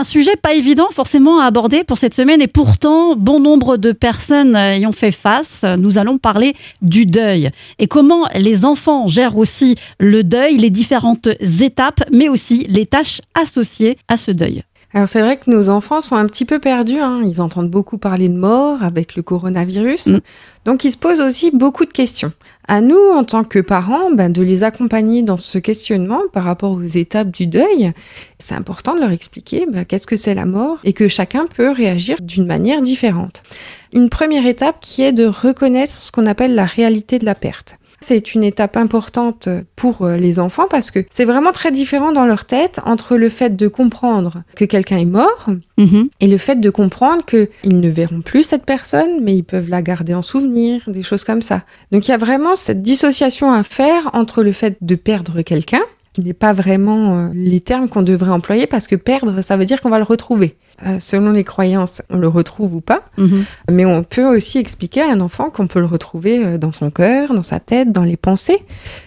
Un sujet pas évident forcément à aborder pour cette semaine et pourtant bon nombre de personnes y ont fait face. Nous allons parler du deuil et comment les enfants gèrent aussi le deuil, les différentes étapes, mais aussi les tâches associées à ce deuil. Alors c'est vrai que nos enfants sont un petit peu perdus, hein. ils entendent beaucoup parler de mort avec le coronavirus, mm. donc ils se posent aussi beaucoup de questions. À nous, en tant que parents, ben, de les accompagner dans ce questionnement par rapport aux étapes du deuil, c'est important de leur expliquer ben, qu'est-ce que c'est la mort et que chacun peut réagir d'une manière différente. Une première étape qui est de reconnaître ce qu'on appelle la réalité de la perte. C'est une étape importante pour euh, les enfants parce que c'est vraiment très différent dans leur tête entre le fait de comprendre que quelqu'un est mort mhm. et le fait de comprendre qu'ils ne verront plus cette personne, mais ils peuvent la garder en souvenir, des choses comme ça. Donc il y a vraiment cette dissociation à faire entre le fait de perdre quelqu'un qui n'est pas vraiment euh, les termes qu'on devrait employer parce que perdre, ça veut dire qu'on va le retrouver. Euh, selon les croyances, on le retrouve ou pas, mhm. mais on peut aussi expliquer à un enfant qu'on peut le retrouver euh, dans son cœur, dans sa tête, dans les pensées.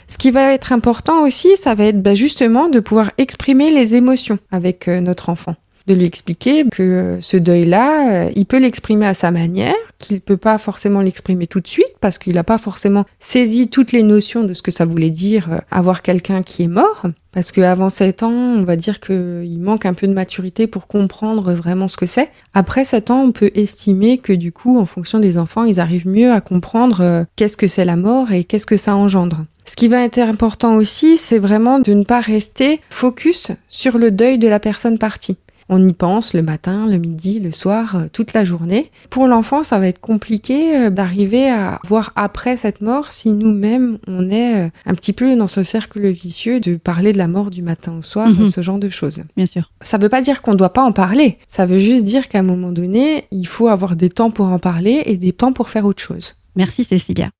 Ce qui va être important aussi, ça va être bah, justement de pouvoir exprimer les émotions avec notre enfant de lui expliquer que ce deuil-là, il peut l'exprimer à sa manière, qu'il peut pas forcément l'exprimer tout de suite parce qu'il n'a pas forcément saisi toutes les notions de ce que ça voulait dire euh, avoir quelqu'un qui est mort. Parce qu'avant 7 ans, on va dire qu'il manque un peu de maturité pour comprendre vraiment ce que c'est. Après 7 ans, on peut estimer que du coup, en fonction des enfants, ils arrivent mieux à comprendre qu'est-ce que c'est la mort et qu'est-ce que ça engendre. Ce qui va être important aussi, c'est vraiment de ne pas rester focus sur le deuil de la personne partie. On y pense le matin, le midi, le soir, euh, toute la journée. Pour l'enfant, ça va être compliqué euh, d'arriver à voir après cette mort si nous-mêmes on est euh, un petit peu dans ce cercle vicieux de parler de la mort du matin au soir, mhm. ce genre de choses. Bien sûr. Ça veut pas dire qu'on ne doit pas en parler. Ça veut juste dire qu'à un moment donné, il faut avoir des temps pour en parler et des temps pour faire autre chose. Merci Cécilia.